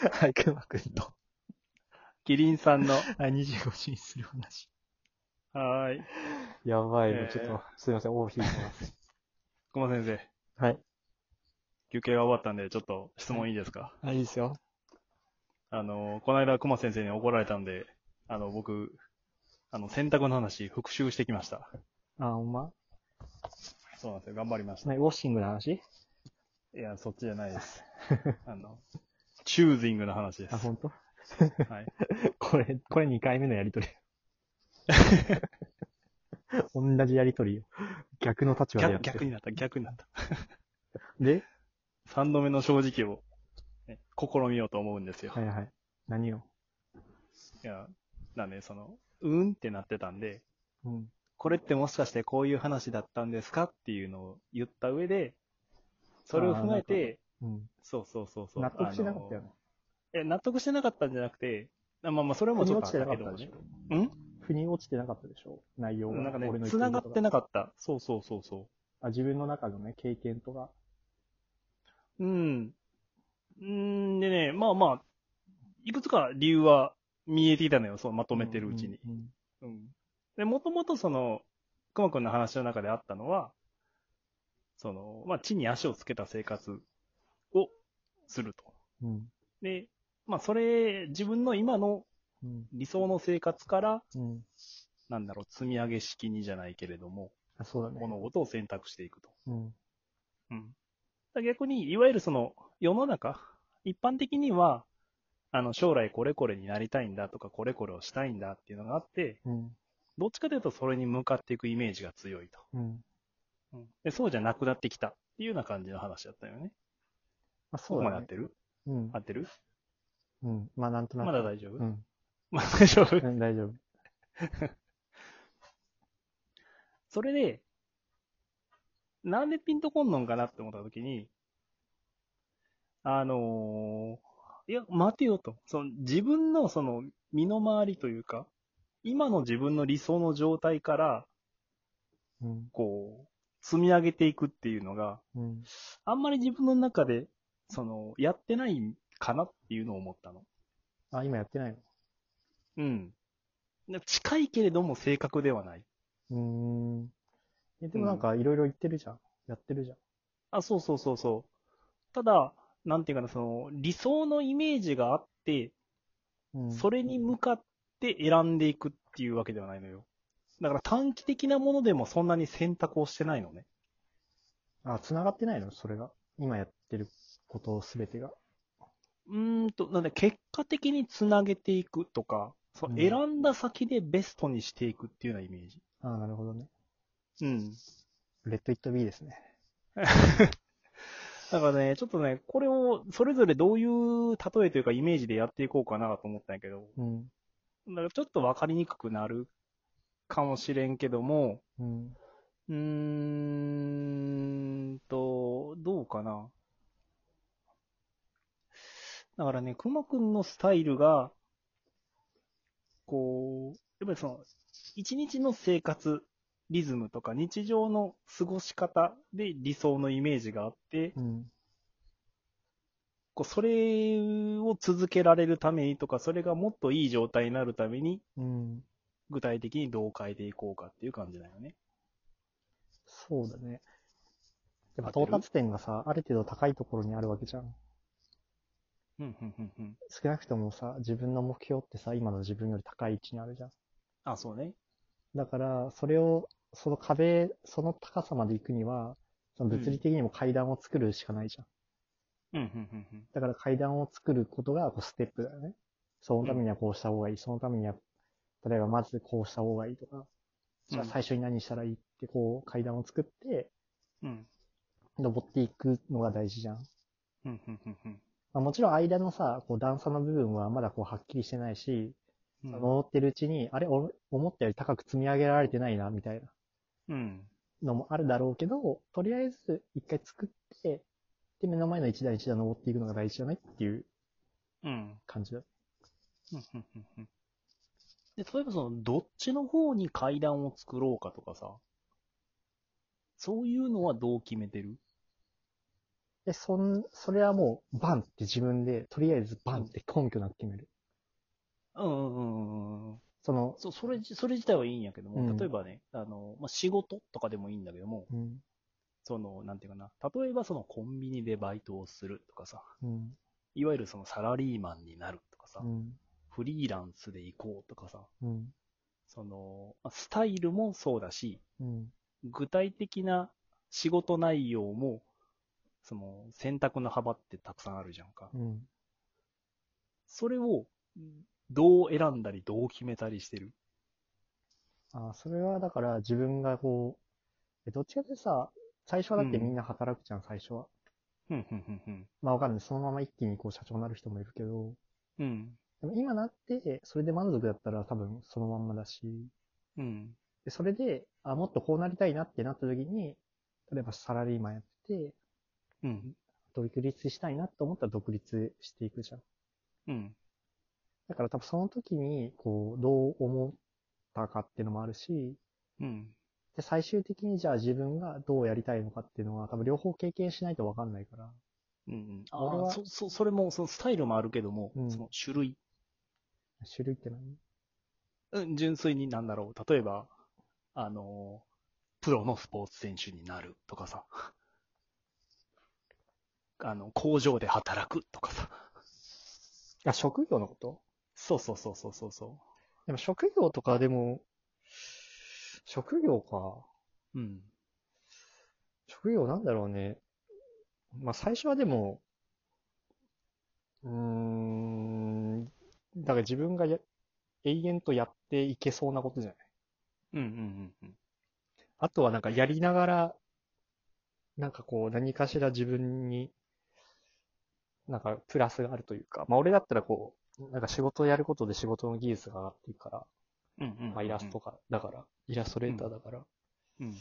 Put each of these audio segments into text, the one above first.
はい、くまくんと。キリンさんの、はい、25時にする話。はーい。やばい、えーちょっと、すいません、大引いてます。熊先生、はい。休憩が終わったんで、ちょっと質問いいですか、あ、いいですよ。あの、この間熊先生に怒られたんで、あの、僕、あの、洗濯の話、復習してきました。あ、ほんま？そうなんですよ。頑張りました。ね、ウォッシングの話？いや、そっちじゃないです。あの、チューズイングの話です。あ、ほんとはい。これ、これ2回目のやりとり。同じやりとりよ。逆の立場でやってる逆逆になった、逆になった。で？三度目の正直を、ね、試みようと思うんですよ。はいはい。何を？いや、なんで、その、うんってなってたんで、うん。これってもしかしてこういう話だったんですかっていうのを言った上で、それを踏まえて、うん。そうそうそうそう。納得してなかったよね。ね。え、納得してなかったんじゃなくて、あまあまあ、それもちょっとあったけど腑に落ちてなかったでしょ腑に落ちてなかったでしょ内容が。んなんかね繋がってなかった。そうそうそうそあ、自分の中のね、経験とか。う。うん。うんでね、まあまあ、いくつか理由は見えていたのよ、そうまとめてるうちに。うんうん。で、もともとその、くまくんの話の中であったのは、その、まあ、地に足をつけた生活をすると。うん。うん。で、まあ、それ、自分の今のうん。理想の生活から、うん。なんだろう、積み上げ式にじゃないけれども、あ、そうだね。物事を選択していくと。うん。うん。だ逆に、いわゆるその、世の中、一般的には、あの、将来これこれになりたいんだとか、これこれをしたいんだっていうのがあって、うん。どっちかというとそれに向かっていくイメージが強いと。うん。うんでそうじゃなくなってきたっていうような感じの話だったよね。まあ、そそうだねこまで合って。る？うん合。ってる？うん。まあ、なんとなく。まだ大丈夫、うん。まだ大丈夫？うん、大丈夫。それで、なんでピンとこんのんかなって思ったときに、あのーいや、待てよと。その自分のその身の回りというか、今の自分の理想の状態から、うん。こう、積み上げていくっていうのが、うん。あんまり自分の中で、その、やってないかなっていうのを思ったの。あ、今やってないの？うん。で近いけれども正確ではない。うーん。え、でもなんか、いろいろ言ってるじゃん。やってるじゃん。あ、そうそうそうそう。ただ、なんていうかな、その、理想のイメージがあって、うん。それに向かって選んでいくっていうわけではないのよ。だから短期的なものでもそんなに選択をしてないのね。あ、繋がってないの？それが。今やってることすべてが。うーんと、なんで結果的につなげていくとか、そのうん選んだ先でベストにしていくっていうようなイメージ。あなるほどね。うん。レッド・イット・ビーですね。だからね、ちょっとね、これをそれぞれどういう例えというかイメージでやっていこうかなと思ったんやけど、うん。だからちょっとわかりにくくなるかもしれんけども、うん。うーんと、どうかな。だからね、くまくんのスタイルが、こう、やっぱりその、一日の生活、リズムとか日常の過ごし方で理想のイメージがあって、うん。こうそれを続けられるためにとか、それがもっといい状態になるために、うん。具体的にどう変えていこうかっていう感じだよね。そうだね。やっぱ到達点がさ、ある程度高いところにあるわけじゃん。うん、うん、うん、うん。少なくともさ、自分の目標ってさ、今の自分より高い位置にあるじゃん。あ、そうね。だから、それを、その壁、その高さまで行くには、その物理的にも階段を作るしかないじゃん。うん、うん、うん、うん。だから階段を作ることがこうステップだよね。そのためにはこうした方がいい。そのためには、例えばまずこうした方がいいとか、じゃあうん最初に何したらいいってこう階段を作って、うん。登っていくのが大事じゃん。うん、うん、うん、うん。まあ、もちろん間のさ、こう段差の部分はまだこうはっきりしてないし、うん登ってるうちに、あれ、お思ったより高く積み上げられてないな、みたいなうん。のもあるだろうけど、とりあえず一回作って、で、目の前の一段一段登っていくのが大事じゃないっていううん。感じだ。うんうんうんうんで、例えばその、どっちの方に階段を作ろうかとかさ、そういうのはどう決めてる？え、そん、それはもう、バンって自分で、とりあえずバンって根拠なく決める。うんうんうんうん。その、そう、それ、それ自体はいいんやけども、うん。例えばね、あの、まあ、仕事とかでもいいんだけども、うん、その、なんていうかな、例えばそのコンビニでバイトをするとかさ、うん、いわゆるそのサラリーマンになるとかさ、うん、フリーランスで行こうとかさ、うん、その、まあスタイルもそうだし、うん、具体的な仕事内容も、その選択の幅ってたくさんあるじゃんか。うん。それをどう選んだりどう決めたりしてる？あ、それはだから自分がこう、えどっちかってさ、最初はだってみんな働くじゃん、最初は。ふんふんふんふん。まあわかんない。そのまま一気にこう社長になる人もいるけど、うん。でも今なって、それで満足だったら多分そのまんまだし、うん。でそれで、あ、もっとこうなりたいなってなった時に、例えばサラリーマンやってて、うん。独立したいなって思ったら独立していくじゃん。うん。だから多分その時に、こう、どう思ったかっていうのもあるし、うん。で、最終的にじゃあ自分がどうやりたいのかっていうのは多分両方経験しないとわかんないから。うんうん。俺はああ、そ、そ、それも、そのスタイルもあるけども、うんその種類。種類って何？うん、純粋になんだろう。例えば、あの、プロのスポーツ選手になるとかさ。あの、工場で働くとかさ。あ、職業のこと？そうそうそうそうそうそでも職業とかでも、職業か。う。うん。職業なんだろうね。まあ最初はでも、うーん、だから自分がや永遠とやっていけそうなことじゃない？うんうんうんうん。あとはなんかやりながら、なんかこう何かしら自分に、なんかプラスがあるというか、まあ俺だったらこう、なんか仕事をやることで仕事の技術が上がっていくから、うんうんうんうん。まあイラストか、だから、イラストレーターだから、っうん。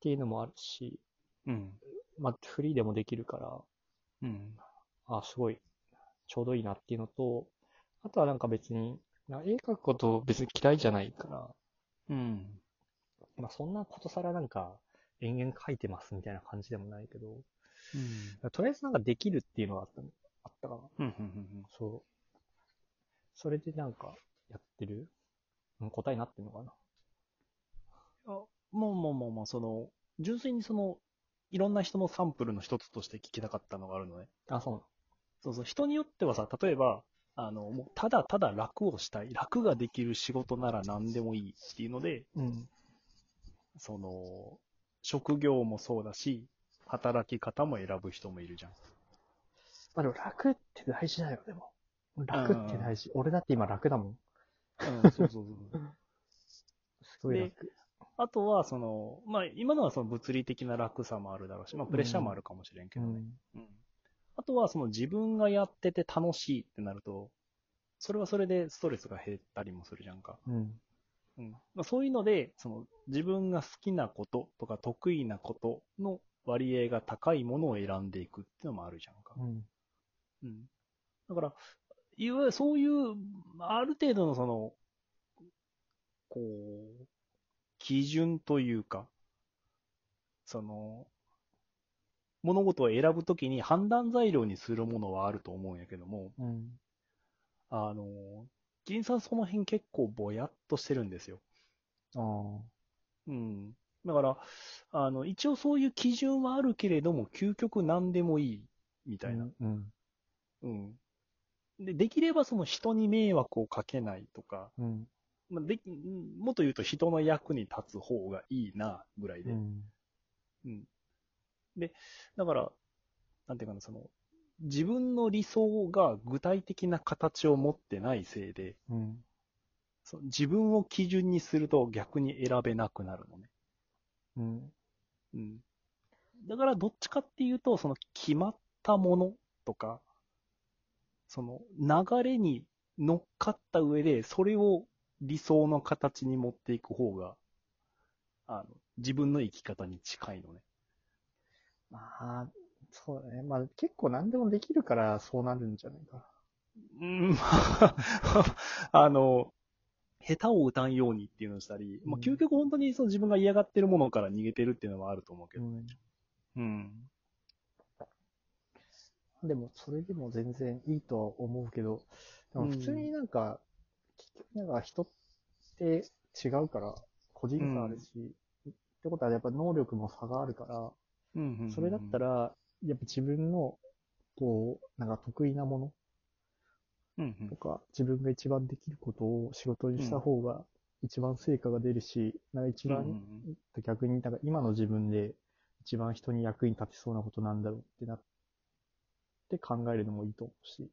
ていうのもあるし、うん。まあフリーでもできるから、うん。あ、すごい、ちょうどいいなっていうのと、あとはなんか別に、な絵描くこと別に嫌いじゃないから、うん。まあそんなことさらなんか延々描いてますみたいな感じでもないけど、うん。とりあえずなんかできるっていうのがあったあったかな。うん。うん。そう。それでなんかやってる、うん、答えになってんのかな。あもうもうもうもう、その、純粋にその、いろんな人のサンプルの一つとして聞きたかったのがあるのね。あ、そうそうそう、人によってはさ、例えば、あの、もうただただ楽をしたい、楽ができる仕事なら何でもいいっていうので。うん。その、職業もそうだし、働き方も選ぶ人もいるじゃん。まあでも楽って大事だよ、でも。楽って大事。俺だって今楽だもん。うん、そうそうそう。すごい楽。あとは、その、まあ、今のはその物理的な楽さもあるだろうし、まあ、プレッシャーもあるかもしれんけどね。うん。うん。あとは、その自分がやってて楽しいってなると、それはそれでストレスが減ったりもするじゃんか。うん。うん。まあ、そういうので、その自分が好きなこととか得意なことの割合が高いものを選んでいくっていうのもあるじゃんか。うん。うん。だから、いわゆるそういう、ある程度のその、こう、基準というか、その、物事を選ぶときに判断材料にするものはあると思うんやけども、うん。あの、銀さんその辺結構ぼやっとしてるんですよ。ああ。うん。だから、あの、一応そういう基準はあるけれども、究極何でもいい、みたいな。うん。うん。で、できればその人に迷惑をかけないとか、うん。まあ、でもっと言うと人の役に立つ方がいいな、ぐらいで。うん。うん。で、だから、なんていうかな、その、自分の理想が具体的な形を持ってないせいで、うん。その自分を基準にすると逆に選べなくなるのね。うん。うん。だからどっちかっていうと、その決まったものとか、その流れに乗っかった上で、それを理想の形に持っていく方が、あの、自分の生き方に近いのね。まあ、そうだね。まあ結構何でもできるからそうなるんじゃないかうん、まあ、あの、下手を打たんようにっていうのをしたり、まあ、うん究極本当にその自分が嫌がってるものから逃げてるっていうのはあると思うけな。ど、ん。うん。でも、それでも全然いいとは思うけど、でも普通になんか、結局なんか人って違うから、個人差あるし、ってことはやっぱ能力も差があるから、うんうんうんそれだった、ら、やっぱ自分の、こう、なんか得意なものうんうんとか、自分が一番できることを仕事にした方が一番成果が出るし、なんか一番、うんうんうん逆に、なんか今の自分で一番人に役に立てそうなことなんだろうってなって考えるのもいいと思うし、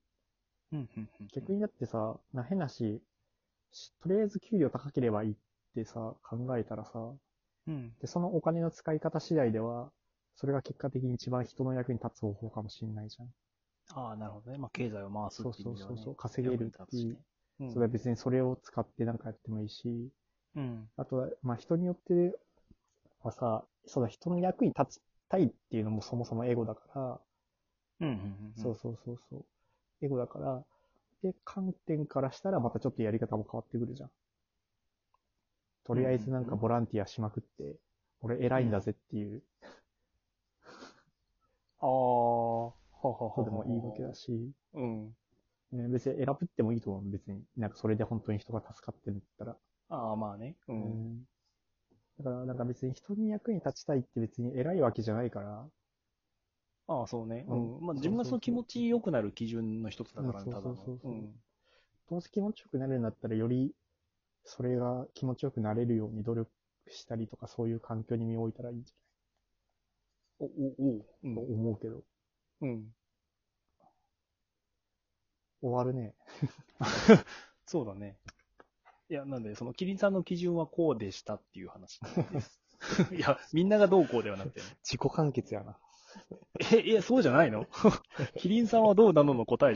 うんうんうん逆にだってさ、な変なし、しとりあえず給料高ければいいってさ、考えたらさ、うん。で、そのお金の使い方次第では、それが結果的に一番人の役に立つ方法かもしれないじゃん。ああ、なるほどね。まあ、経済を回すっていう意味では、ね。そうそうそうそう稼げるっていう。うんそれは別にそれを使ってなんかやってもいいし、うん。あとは、まあ人によってはさ、その人の役に立ちたいっていうのもそもそもエゴだから、うんうんうん。そうそうそうそう。エゴだから、で、観点からしたらまたちょっとやり方も変わってくるじゃん。とりあえずなんかボランティアしまくって、俺偉いんだぜっていうああ、ははことでもいいわけだし、うん。ね、別に選ぶってもいいと思う。別に。なんかそれで本当に人が助かってるんだったら。ああ、まあね。う。うんんだからなんか別に人に役に立ちたいって別に偉いわけじゃないから、ああ、そうね。ううんん。まあ、自分がその気持ち良くなる基準の一つだからね、うんただのそうそうそうそううん。どうせ気持ちよくなるんだったらよりそれが気持ちよくなれるように努力したりとかそういう環境に身を置いたらいいんじお、お、おう。ゃないと思うけど、うん。終わるね。そうだね。いや、なんで、その、キリンさんの基準はこうでしたっていう話です。いや、みんながどうこうではなくてね。自己完結やな。え、いや、そうじゃないの？キリンさんはどうなのの答えじ